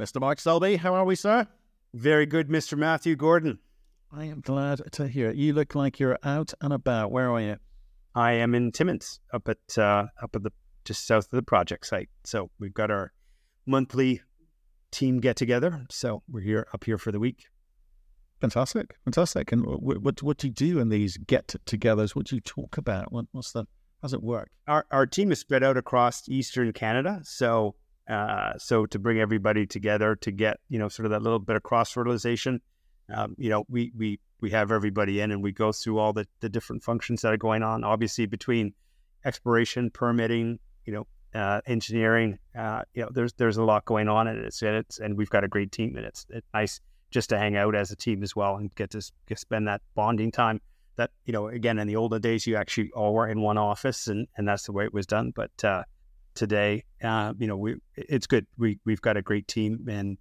Mr. Mark Selby. How are we, sir? Very good, Mr. Matthew Gordon. I am glad to hear it. You look like you're out and about. Where are you? I am in Timmins, up at uh, up at the just south of the project site. So we've got our monthly team get together. So we're here up here for the week. Fantastic, fantastic. And what what, what do you do in these get-togethers? What do you talk about? What, what's the how's it work? Our our team is spread out across Eastern Canada. So uh, so to bring everybody together to get you know sort of that little bit of cross fertilization um, you know, we we we have everybody in and we go through all the, the different functions that are going on. Obviously, between exploration, permitting, you know, uh, engineering, uh, you know, there's there's a lot going on and it's and it's and we've got a great team and it's it's nice just to hang out as a team as well and get to spend that bonding time. That you know, again, in the older days, you actually all were in one office and and that's the way it was done. But uh, today, uh, you know, we it's good. We we've got a great team and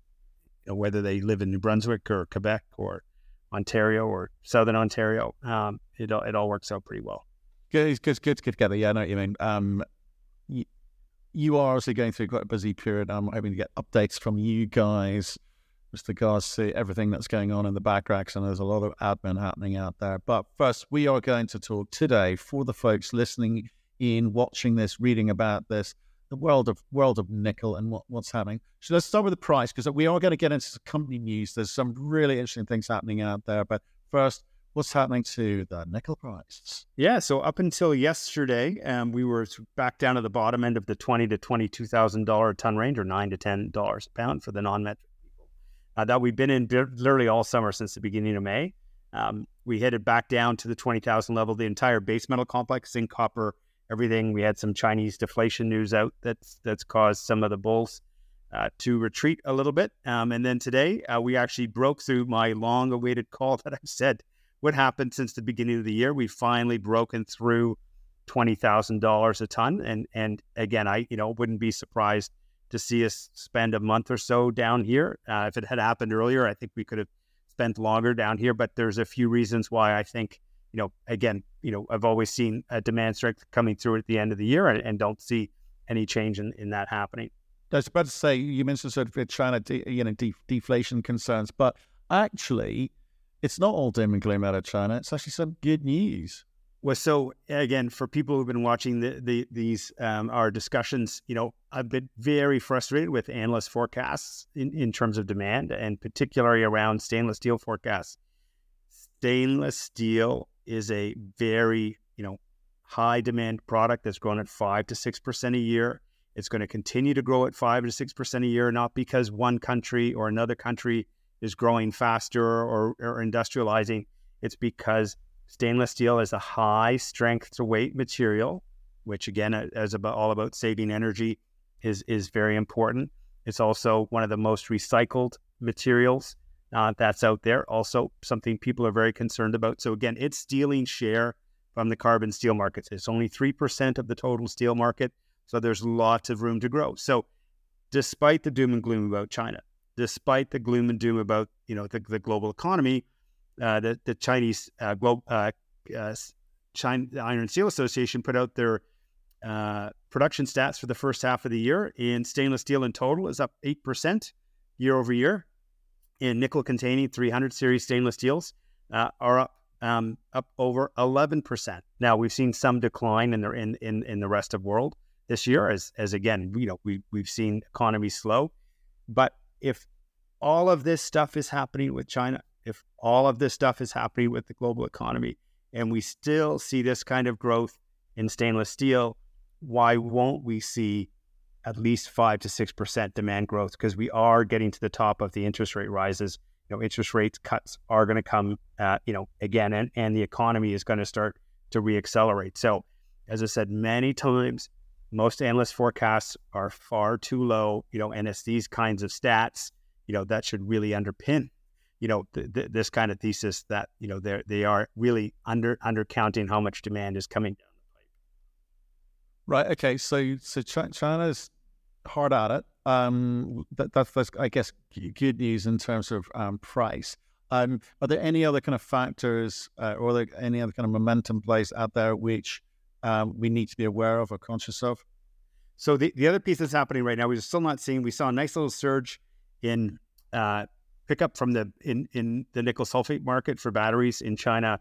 know, whether they live in New Brunswick or Quebec or Ontario or Southern Ontario. Um, it all, it all works out pretty well. Good, good, good, good together. Yeah, I know what you mean. Um, you, you are obviously going through quite a busy period. I'm hoping to get updates from you guys regards to everything that's going on in the back racks, and there's a lot of admin happening out there. But first, we are going to talk today for the folks listening in, watching this, reading about this the world of world of nickel and what, what's happening. So let's start with the price because we are going to get into some company news. There's some really interesting things happening out there. But first, what's happening to the nickel price? Yeah, so up until yesterday, um, we were back down to the bottom end of the twenty to twenty-two thousand dollar a ton range, or nine to ten dollars a pound for the non-metric people. Uh, that we've been in literally all summer since the beginning of May. Um, we headed back down to the twenty thousand level. The entire base metal complex, zinc, copper, everything. We had some Chinese deflation news out that's that's caused some of the bulls uh, to retreat a little bit. Um, and then today uh, we actually broke through my long-awaited call that I've said what happened since the beginning of the year. We finally broken through twenty thousand dollars a ton, and and again, I you know wouldn't be surprised to see us spend a month or so down here. Uh, if it had happened earlier, I think we could have spent longer down here. But there's a few reasons why I think you know, again, you know, I've always seen a demand strength coming through at the end of the year and, and don't see any change in, in that happening. I was about to say, you mentioned sort of China, de- you know, de- deflation concerns, but actually, it's not all doom and gloom out of China. It's actually some good news. Well, so again, for people who've been watching the, the these um, our discussions, you know, I've been very frustrated with analyst forecasts in, in terms of demand, and particularly around stainless steel forecasts. Stainless steel is a very, you know, high demand product that's grown at five to six percent a year. It's going to continue to grow at five to six percent a year, not because one country or another country is growing faster or, or industrializing. It's because stainless steel is a high strength to weight material, which again, is about all about saving energy, is is very important. It's also one of the most recycled materials uh, that's out there. Also, something people are very concerned about. So, again, it's stealing share from the carbon steel markets. It's only 3% of the total steel market. So, there's lots of room to grow. So, despite the doom and gloom about China, despite the gloom and doom about you know the, the global economy, uh, the, the Chinese uh, global, uh, China Iron and Steel Association put out their uh, production stats for the first half of the year. and stainless steel in total is up 8% year over year in nickel containing 300 series stainless steels uh, are up um, up over 11%. Now we've seen some decline in the in, in, in the rest of world this year as as again, you know, we we've seen economy slow. But if all of this stuff is happening with China, if all of this stuff is happening with the global economy, and we still see this kind of growth in stainless steel, why won't we see at least five to six percent demand growth because we are getting to the top of the interest rate rises. You know, interest rate cuts are going to come, uh, you know, again, and, and the economy is going to start to reaccelerate. So, as I said many times, most analyst forecasts are far too low. You know, and it's these kinds of stats, you know, that should really underpin, you know, th- th- this kind of thesis that you know they they are really under undercounting how much demand is coming down Right. Okay. So so China's hard at it. Um, that, that's, that's I guess good news in terms of um, price. Um, are there any other kind of factors uh, or there any other kind of momentum plays out there which um, we need to be aware of or conscious of? So the, the other piece that's happening right now, we're still not seeing. We saw a nice little surge in uh, pickup from the in in the nickel sulfate market for batteries in China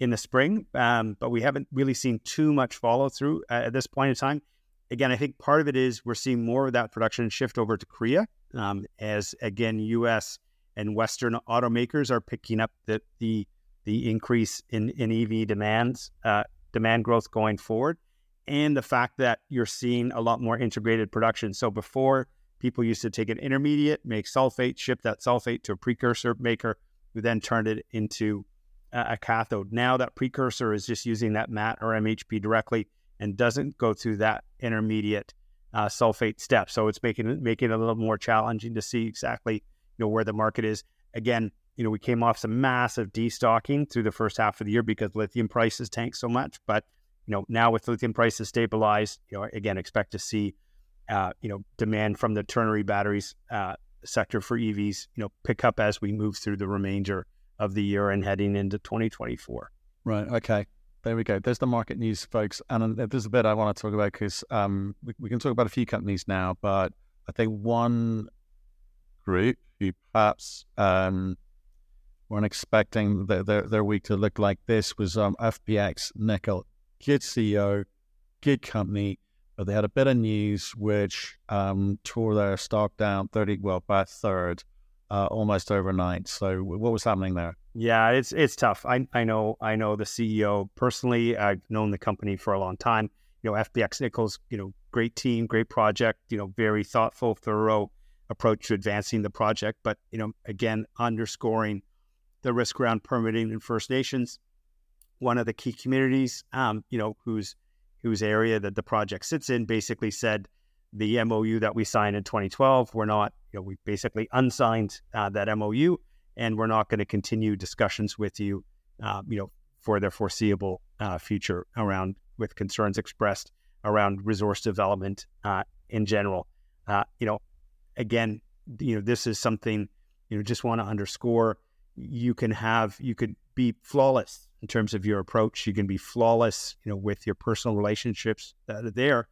in the spring, um, but we haven't really seen too much follow through at this point in time. Again, I think part of it is we're seeing more of that production shift over to Korea um, as again U.S. and Western automakers are picking up the the, the increase in in EV demands uh, demand growth going forward, and the fact that you're seeing a lot more integrated production. So before people used to take an intermediate, make sulfate, ship that sulfate to a precursor maker, who then turned it into a cathode. Now that precursor is just using that matte or MHP directly and doesn't go through that intermediate uh, sulfate step. So it's making making it a little more challenging to see exactly you know where the market is. Again, you know we came off some massive destocking through the first half of the year because lithium prices tanked so much. But you know now with lithium prices stabilized, you know again expect to see uh, you know demand from the ternary batteries uh, sector for EVs you know pick up as we move through the remainder of the year and heading into 2024. Right. Okay. There we go. There's the market news, folks. And there's a bit I want to talk about because um, we, we, can talk about a few companies now, but I think one group who perhaps um, weren't expecting their, their, their, week to look like this was um, FPX Nickel. Good CEO, good company, but they had a bit of news which um, tore their stock down 30, well, by a third uh, almost overnight. So what was happening there? Yeah, it's it's tough. I I know I know the CEO personally. I've known the company for a long time. You know, FPX Nickels, you know, great team, great project. You know, very thoughtful, thorough approach to advancing the project. But you know, again, underscoring the risk around permitting in First Nations, one of the key communities, um, you know, whose whose area that the project sits in, basically said the MOU that we signed in 2012, we're not you know, we basically unsigned uh, that MOU, and we're not going to continue discussions with you, uh, you know, for the foreseeable uh, future around with concerns expressed around resource development uh, in general. Uh, you know, again, you know, this is something you know just want to underscore. You can have you could be flawless in terms of your approach. You can be flawless, you know, with your personal relationships that are there.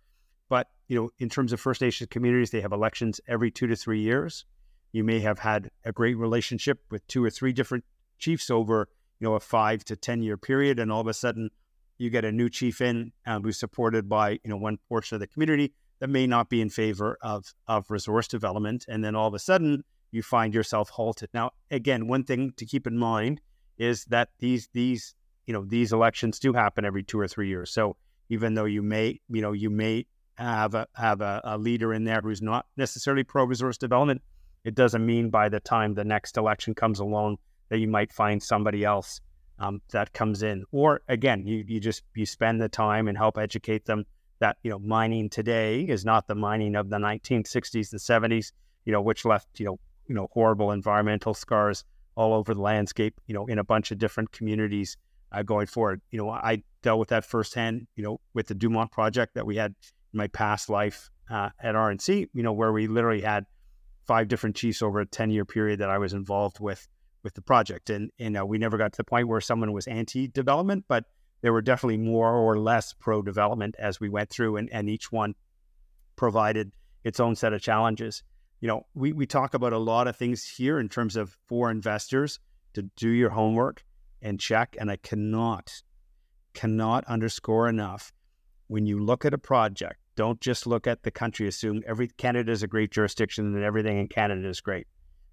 You know, in terms of First Nations communities, they have elections every two to three years. You may have had a great relationship with two or three different chiefs over, you know, a five to ten year period, and all of a sudden, you get a new chief in um, who's supported by you know one portion of the community that may not be in favor of of resource development, and then all of a sudden you find yourself halted. Now, again, one thing to keep in mind is that these these you know these elections do happen every two or three years. So even though you may you know you may have a have a, a leader in there who's not necessarily pro resource development, it doesn't mean by the time the next election comes along that you might find somebody else um, that comes in. Or again, you you just you spend the time and help educate them that you know mining today is not the mining of the 1960s and 70s, you know, which left you know you know horrible environmental scars all over the landscape, you know, in a bunch of different communities uh, going forward. You know, I dealt with that firsthand, you know, with the Dumont project that we had my past life uh, at RNC, you know, where we literally had five different chiefs over a 10 year period that I was involved with with the project. And, and uh, we never got to the point where someone was anti development, but there were definitely more or less pro development as we went through, and, and each one provided its own set of challenges. You know, we, we talk about a lot of things here in terms of for investors to do your homework and check. And I cannot, cannot underscore enough when you look at a project don't just look at the country, assume every Canada is a great jurisdiction and everything in Canada is great.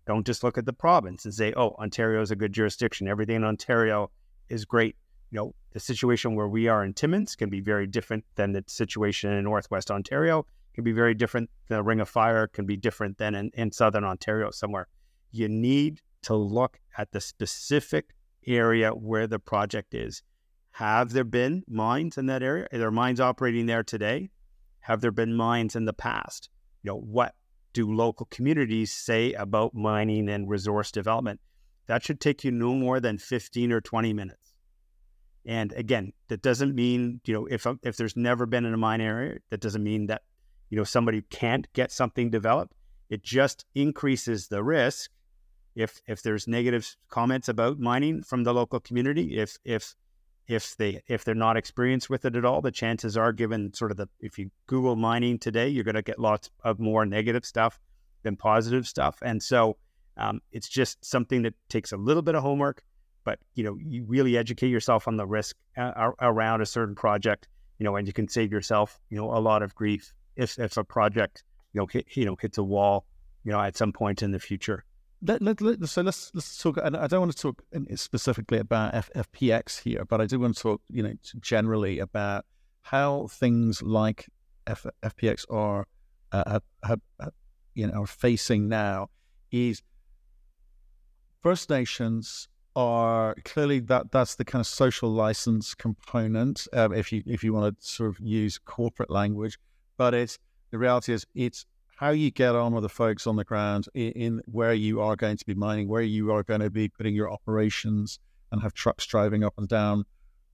Don't just look at the province and say, oh, Ontario is a good jurisdiction. Everything in Ontario is great. You know, the situation where we are in Timmins can be very different than the situation in Northwest Ontario, can be very different. The Ring of Fire can be different than in, in Southern Ontario somewhere. You need to look at the specific area where the project is. Have there been mines in that area? Are there mines operating there today? Have there been mines in the past? You know, what do local communities say about mining and resource development? That should take you no more than 15 or 20 minutes. And again, that doesn't mean, you know, if if there's never been in a mine area, that doesn't mean that, you know, somebody can't get something developed. It just increases the risk if if there's negative comments about mining from the local community, if if if they if they're not experienced with it at all, the chances are given sort of the if you Google mining today, you're going to get lots of more negative stuff than positive stuff. And so um, it's just something that takes a little bit of homework, but you know, you really educate yourself on the risk uh, around a certain project, you know, and you can save yourself, you know, a lot of grief if if a project, you know, hit, you know, hits a wall, you know, at some point in the future. Let, let, let, so let's let's talk. And I don't want to talk specifically about F, FPX here, but I do want to talk, you know, generally about how things like F, FPX are, uh, have, have, you know, are facing now. Is First Nations are clearly that that's the kind of social license component. Um, if you if you want to sort of use corporate language, but it's the reality is it's how you get on with the folks on the ground in, in, where you are going to be mining, where you are going to be putting your operations, and have trucks driving up and down,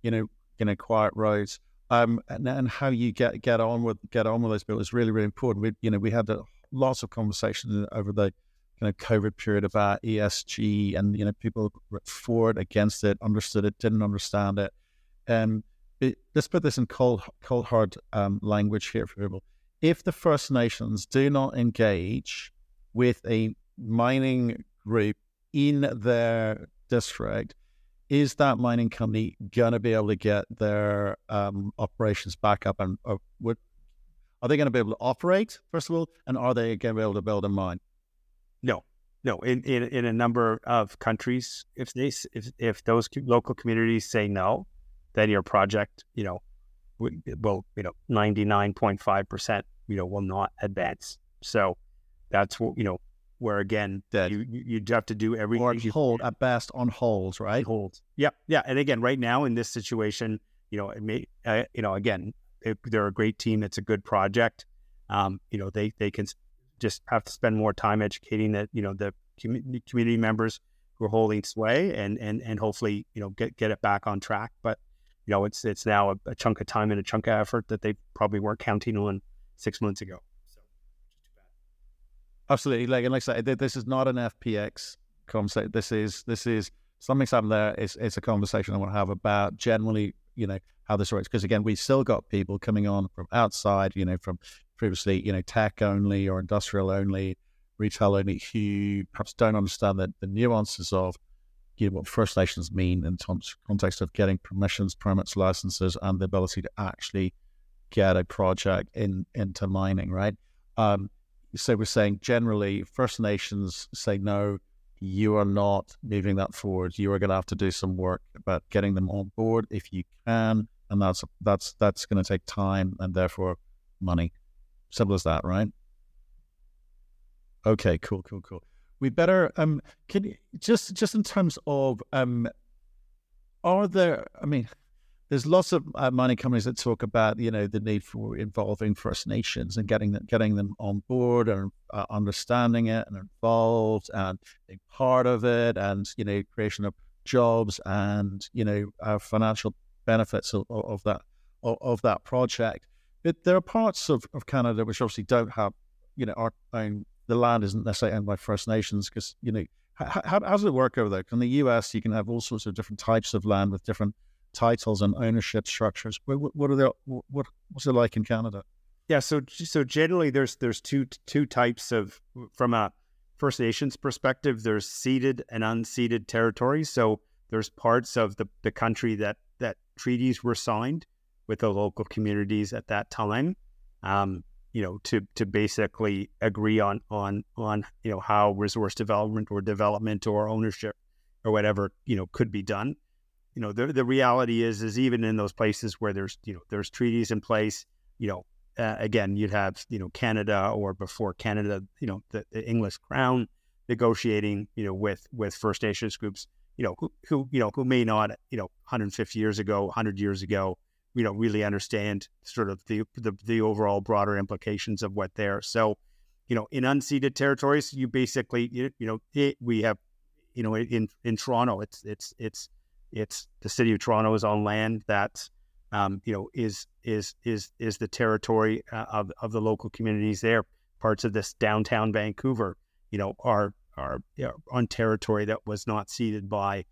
you know, you know, quiet roads. Um, and, and how you get get on with get on with those people is really really important. We you know we had a, lots of conversations over the kind of COVID period about ESG, and you know people for it, against it, understood it, didn't understand it. Um, let's put this in cold, cold hard um, language here for people. If the First Nations do not engage with a mining group in their district, is that mining company going to be able to get their um, operations back up? And uh, would, are they going to be able to operate, first of all? And are they going to be able to build a mine? No, no. In, in, in a number of countries, if they if, if those local communities say no, then your project, you know, will you know ninety nine point five percent, you know, will not advance. So that's what you know. Where again, Dead. you you have to do everything. Or hold at best on holds, right? Hold. Yeah, yeah. And again, right now in this situation, you know, it may, uh, you know, again, it, they're a great team. It's a good project. Um, you know, they they can just have to spend more time educating that you know the community members who are holding sway and and and hopefully you know get get it back on track. But you know it's it's now a, a chunk of time and a chunk of effort that they probably weren't counting on six months ago. So absolutely, like and like I said, this is not an FPX concept. This is this is something's happened there. It's it's a conversation I want to have about generally, you know, how this works. Because again, we still got people coming on from outside, you know, from previously, you know, tech only or industrial only, retail only, who perhaps don't understand the, the nuances of know, what First Nations mean in terms context of getting permissions, permits, licenses, and the ability to actually get a project in into mining, right? Um, so we're saying generally, First Nations say no, you are not moving that forward. You are going to have to do some work about getting them on board if you can, and that's that's that's going to take time and therefore money. Simple as that, right? Okay, cool, cool, cool. We better um can you just just in terms of um are there I mean there's lots of uh, mining companies that talk about you know the need for involving First Nations and getting them getting them on board and uh, understanding it and involved and being part of it and you know creation of jobs and you know uh, financial benefits of, of that of, of, that project. But there are parts of, of Canada which obviously don't have, you know, our own, the land isn't necessarily owned by First Nations because, you know, how, how, how, does it work over there? In the US, you can have all sorts of different types of land with different titles and ownership structures. What, what are they, what, what's it like in Canada? Yeah, so so generally there's there's two two types of from a First Nations perspective. There's ceded and unceded territories. So there's parts of the, the country that that treaties were signed with the local communities at that time. Um, you know, to to basically agree on on on you know how resource development or development or ownership or whatever you know could be done. You know, the the reality is is even in those places where there's you know there's treaties in place. You know, uh, again, you'd have you know Canada or before Canada, you know, the, the English Crown negotiating you know with with First Nations groups. You know, who, who you know who may not you know 150 years ago, 100 years ago you know really understand sort of the, the the, overall broader implications of what they're so you know in unceded territories you basically you, you know it, we have you know in in Toronto it's it's it's it's the city of Toronto is on land that um, you know is is is is the territory uh, of of the local communities there. Parts of this downtown Vancouver you know are are you know, on territory that was not ceded by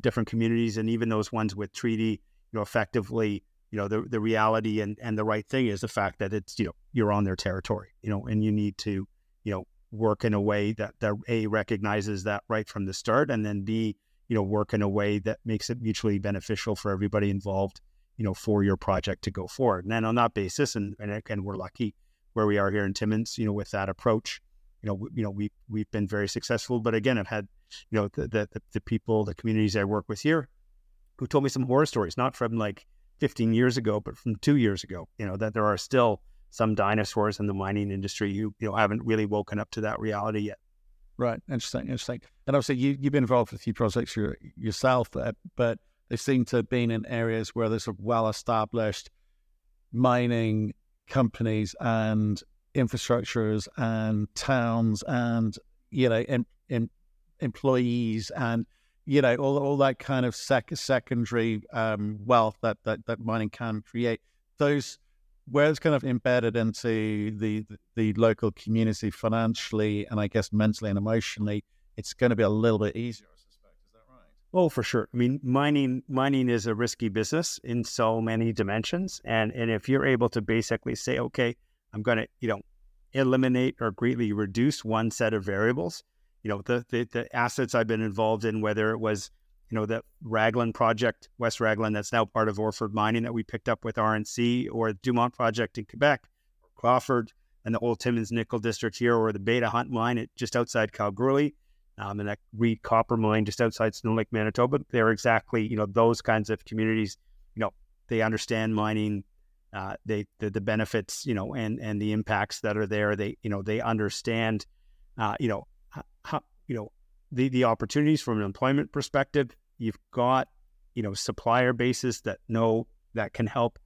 different communities and even those ones with treaty you know effectively you know the the reality and and the right thing is the fact that it's you know you're on their territory you know and you need to you know work in a way that that a recognizes that right from the start, and then b you know work in a way that makes it mutually beneficial for everybody involved you know for your project to go forward. And then on that basis, and and again, we're lucky where we are here in Timmins, you know, with that approach. You know, you know, we we've been very successful. But again, I've had, you know, the the, the people, the communities I work with here, who told me some horror stories, not from like 15 years ago, but from two years ago. You know, that there are still some dinosaurs in the mining industry who you know haven't really woken up to that reality yet. Right, interesting, interesting. And obviously, you you've been involved with a few projects your, yourself, uh, but they seem to have been in areas where there's a well-established mining companies and infrastructures and towns and you know in, in employees and you know all, all that kind of sec- secondary um, wealth that, that that mining can create those where it's kind of embedded into the, the, local community financially and I guess mentally and emotionally, it's going to be a little bit easier. I suspect. Is that right? Oh, for sure. I mean, mining mining is a risky business in so many dimensions, and and if you're able to basically say, okay, I'm going to you know eliminate or greatly reduce one set of variables, you know, the the, the assets I've been involved in, whether it was you know, the Raglan project, West Raglan, that's now part of Orford Mining that we picked up with RNC, or the Dumont project in Quebec, or Crawford, and the Old Timmins Nickel District here, or the Beta Hunt mine at, just outside Kalgoorlie, um, and that Reed Copper mine just outside Snow Lake, Manitoba. They're exactly, you know, those kinds of communities. You know, they understand mining, uh, they the, the benefits, you know, and and the impacts that are there. They, you know, they understand, uh, you know, you know, the the opportunities from an employment perspective. You've got you know supplier bases that know that can help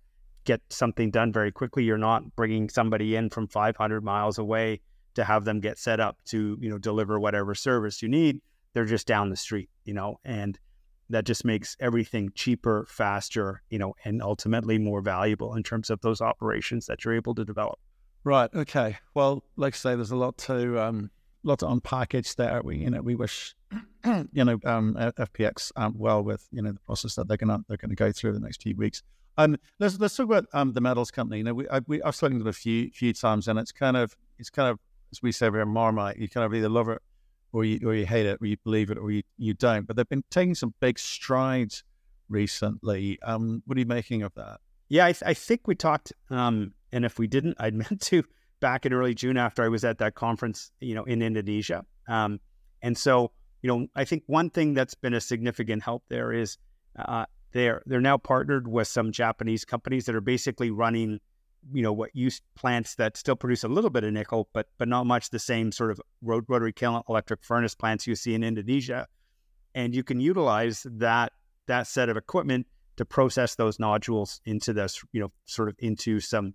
get something done very quickly. You're not bringing somebody in from 500 miles away to have them get set up to you know deliver whatever service you need. They're just down the street, you know, and that just makes everything cheaper, faster, you know, and ultimately more valuable in terms of those operations that you're able to develop. Right. Okay. Well, like I say, there's a lot to um, lot to unpackage there. We you know we wish you know um, FPX um, well with you know the process that they're gonna they're gonna go through in the next few weeks. Let's let's talk about um, the metals company. You know, we, I, we I've spoken to them a few few times, and it's kind of it's kind of as we say we're Marmite. You kind of either love it or you or you hate it, or you believe it or you, you don't. But they've been taking some big strides recently. Um, what are you making of that? Yeah, I, th- I think we talked, um, and if we didn't, I'd meant to back in early June after I was at that conference, you know, in Indonesia. Um, and so, you know, I think one thing that's been a significant help there is uh, they're they're now partnered with some Japanese companies that are basically running, you know, what used plants that still produce a little bit of nickel, but but not much the same sort of rotary kiln electric furnace plants you see in Indonesia, and you can utilize that that set of equipment to process those nodules into this, you know, sort of into some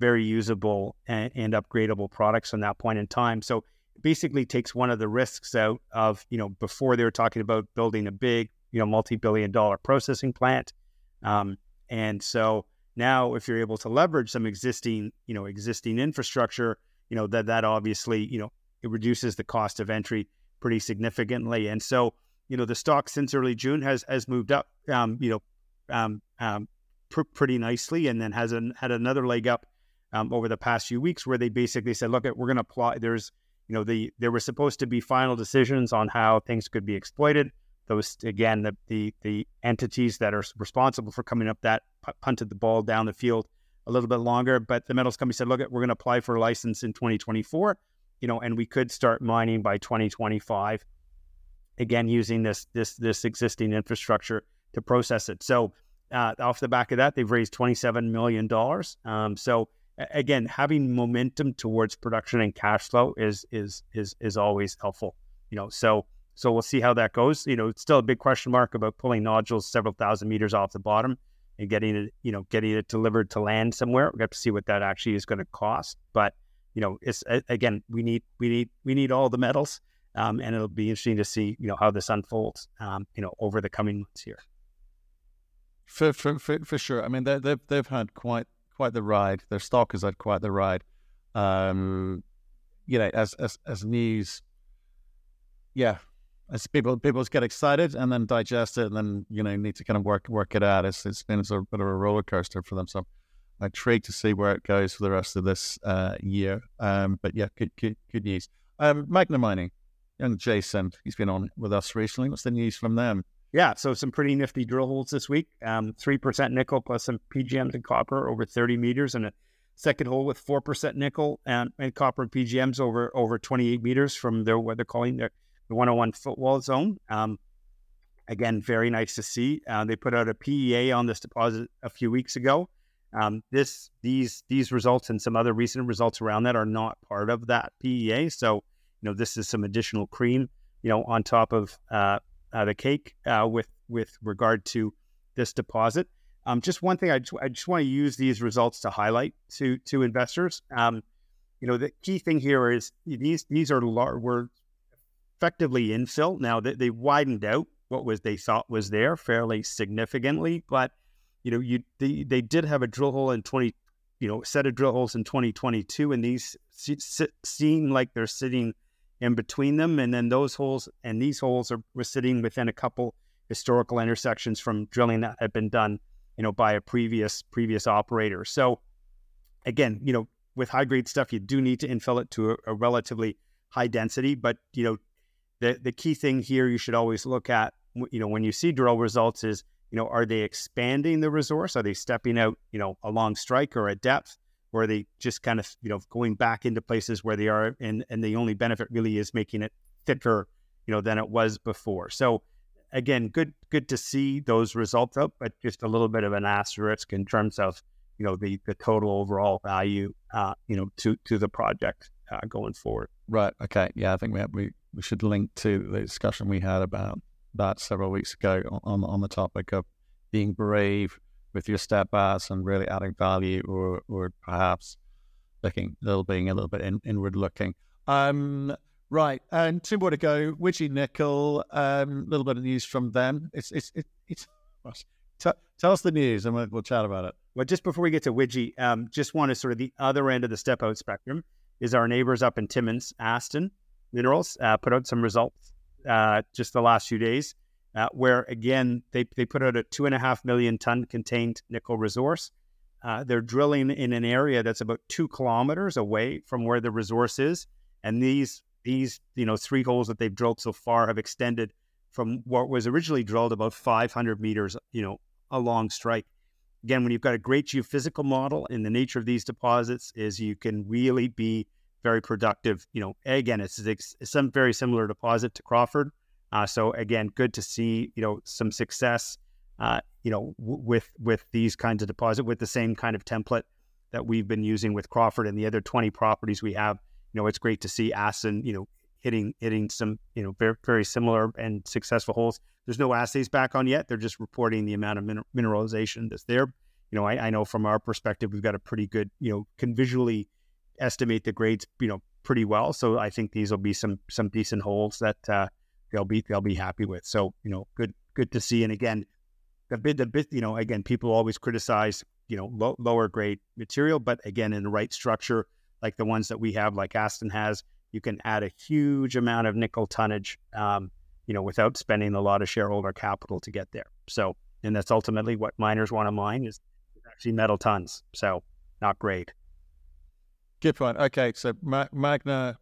very usable and, and upgradable products from that point in time. So it basically takes one of the risks out of, you know, before they were talking about building a big, you know, multi-billion dollar processing plant. Um, and so now if you're able to leverage some existing, you know, existing infrastructure, you know, that that obviously, you know, it reduces the cost of entry pretty significantly. And so, you know, the stock since early June has has moved up, um, you know, um, um, pr- pretty nicely, and then has an, had another leg up um, over the past few weeks where they basically said, look, we're going to apply. There's, you know, the there were supposed to be final decisions on how things could be exploited. Those again, the the the entities that are responsible for coming up that punted the ball down the field a little bit longer. But the metals company said, look, we're going to apply for a license in 2024, you know, and we could start mining by 2025. Again, using this this this existing infrastructure to process it. So uh, off the back of that, they've raised 27 million dollars. Um, so again, having momentum towards production and cash flow is is is is always helpful. You know, so so we'll see how that goes. You know, it's still a big question mark about pulling nodules several thousand meters off the bottom and getting it, you know, getting it delivered to land somewhere. We have to see what that actually is going to cost. But you know, it's again, we need we need we need all the metals, um, and it'll be interesting to see you know how this unfolds, um, you know, over the coming months here. For for for, sure. I mean, they, they've they've had quite quite the ride. Their stock has had quite the ride. Um, you know, as as as news, yeah, as people people get excited and then digest it and then you know need to kind of work work it out. It's it's been a sort of bit of a roller coaster for them. So I'm intrigued to see where it goes for the rest of this uh, year. Um, but yeah, good good good news. Um, Magna Mining, young Jason, he's been on with us recently. What's the news from them? Yeah, so some pretty nifty drill holes this week. Um, 3% nickel plus some PGMs and copper over 30 meters, and a second hole with 4% nickel and, and copper and PGMs over over 28 meters from their what they're calling their, the 101 footwall zone. Um, again, very nice to see. Uh, they put out a PEA on this deposit a few weeks ago. Um, this these these results and some other recent results around that are not part of that PEA. So you know this is some additional cream you know on top of uh, uh, the cake uh, with with regard to this deposit. Um, just one thing I just, I just want to use these results to highlight to to investors. Um, you know the key thing here is these these are lar- were effectively infill. Now they, they widened out what was they thought was there fairly significantly, but you know, you they, they did have a drill hole in 20, you know, set of drill holes in 2022, and these seem like they're sitting in between them. And then those holes and these holes are were sitting within a couple historical intersections from drilling that had been done, you know, by a previous previous operator. So again, you know, with high grade stuff, you do need to infill it to a, a relatively high density. But you know, the the key thing here you should always look at, you know, when you see drill results is you know, are they expanding the resource? Are they stepping out, you know, along strike or at depth? Or they just kind of, you know, going back into places where they are and, and the only benefit really is making it thicker, you know, than it was before. So again, good good to see those results up, but just a little bit of an asterisk in terms of, you know, the the total overall value uh, you know, to to the project uh, going forward. Right. Okay. Yeah, I think we have, we we should link to the discussion we had about that several weeks ago on on the topic of being brave with your step outs and really adding value, or or perhaps looking a little being a little bit in, inward looking. Um, right, and two more to go. Widgie Nickel, a um, little bit of news from them. It's it's it, it's. T- tell us the news, and we'll, we'll, chat about it. Well, just before we get to Widgie, um, just want to sort of the other end of the step out spectrum is our neighbors up in Timmins, Aston Minerals, uh, put out some results uh, just the last few days, uh, where again they, they put out a two and a half million ton contained nickel resource. Uh, they're drilling in an area that's about two kilometers away from where the resource is, and these these you know three holes that they've drilled so far have extended from what was originally drilled about 500 meters, you know, along strike. Again, when you've got a great geophysical model, and the nature of these deposits is you can really be very productive. You know, again, it's, it's some very similar deposit to Crawford. Uh, so again, good to see you know some success. Uh, you know, w- with with these kinds of deposit with the same kind of template that we've been using with Crawford and the other 20 properties we have. You know, it's great to see Aston, you know, hitting hitting some, you know, very very similar and successful holes. There's no assays back on yet. They're just reporting the amount of min- mineralization that's there. You know, I, I, know from our perspective, we've got a pretty good, you know, can visually estimate the grades, you know, pretty well. So I think these will be some some decent holes that uh, they'll be they'll be happy with. So you know, good good to see. And again, the bit the bit you know again people always criticize you know low, lower grade material, but again in the right structure like the ones that we have, like Aston has, you can add a huge amount of nickel tonnage. Um, you know, without spending a lot of shareholder capital to get there. So, and that's ultimately what miners want to mine is actually metal tons. So, not great. Good point. Okay, so Magna,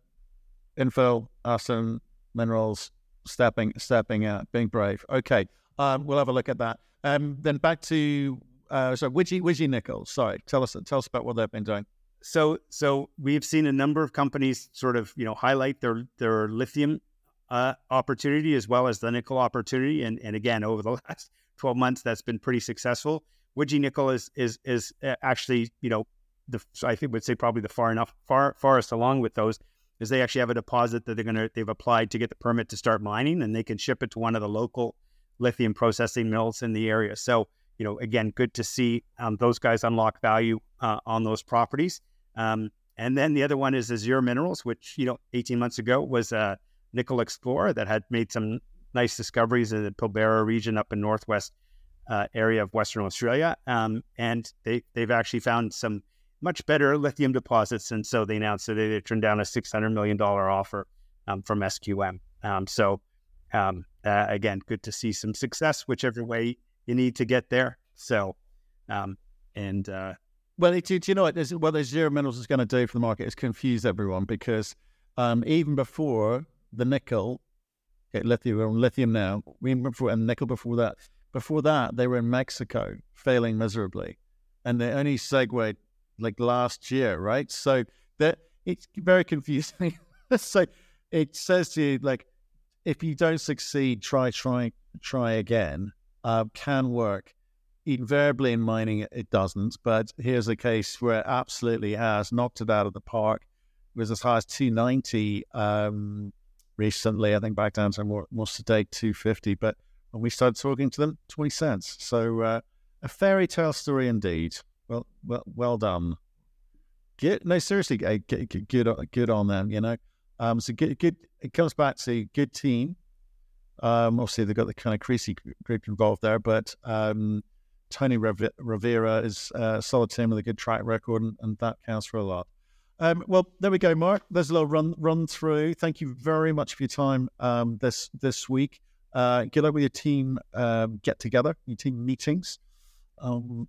Infill, Aston, Minerals, stepping, stepping out, being brave. Okay, um, we'll have a look at that. Um, then back to uh, so Widgie, Widgie Nickels. Sorry, tell us tell us about what they've been doing. So, so we've seen a number of companies sort of you know highlight their their lithium uh, opportunity as well as the nickel opportunity, and and again over the last twelve months, that's been pretty successful. Widgie Nickel is is is uh, actually you know the I think would say probably the far enough far farthest along with those is they actually have a deposit that they're gonna they've applied to get the permit to start mining and they can ship it to one of the local lithium processing mills in the area. So you know again, good to see um, those guys unlock value uh, on those properties. Um, and then the other one is Azure Minerals, which you know 18 months ago was a nickel explorer that had made some nice discoveries in the Pilbara region up in northwest uh, area of Western Australia, um, and they they've actually found some much better lithium deposits. And so they announced that they turned down a $600 million offer um, from SQM. Um, so, um, uh, again, good to see some success, whichever way you need to get there. So, um, and uh, well, it, do you know what? There's, what Azure Minerals is going to do for the market is confuse everyone because um, even before the nickel, okay, lithium, lithium now, we before, and nickel before that. Before that, they were in Mexico, failing miserably. And they only segued like last year, right? So that it's very confusing. so it says to you, like, if you don't succeed, try, try, try again. Uh, can work. Invariably in mining, it doesn't. But here's a case where it absolutely has knocked it out of the park. It was as high as 290 um, recently. I think back down to more, more sedate 250. But when we started talking to them, 20 cents. So uh, a fairy tale story indeed. Well, well, well done. Good. No, seriously, good, good, good on them. You know, um, so good, good. It comes back to good team. Um, obviously, they've got the kind of Creasy group involved there, but um, Tony Rovira is a solid team with a good track record, and, and that counts for a lot. Um, well, there we go, Mark. There's a little run run through. Thank you very much for your time um, this this week. Uh, get up with your team um, get together, your team meetings, um,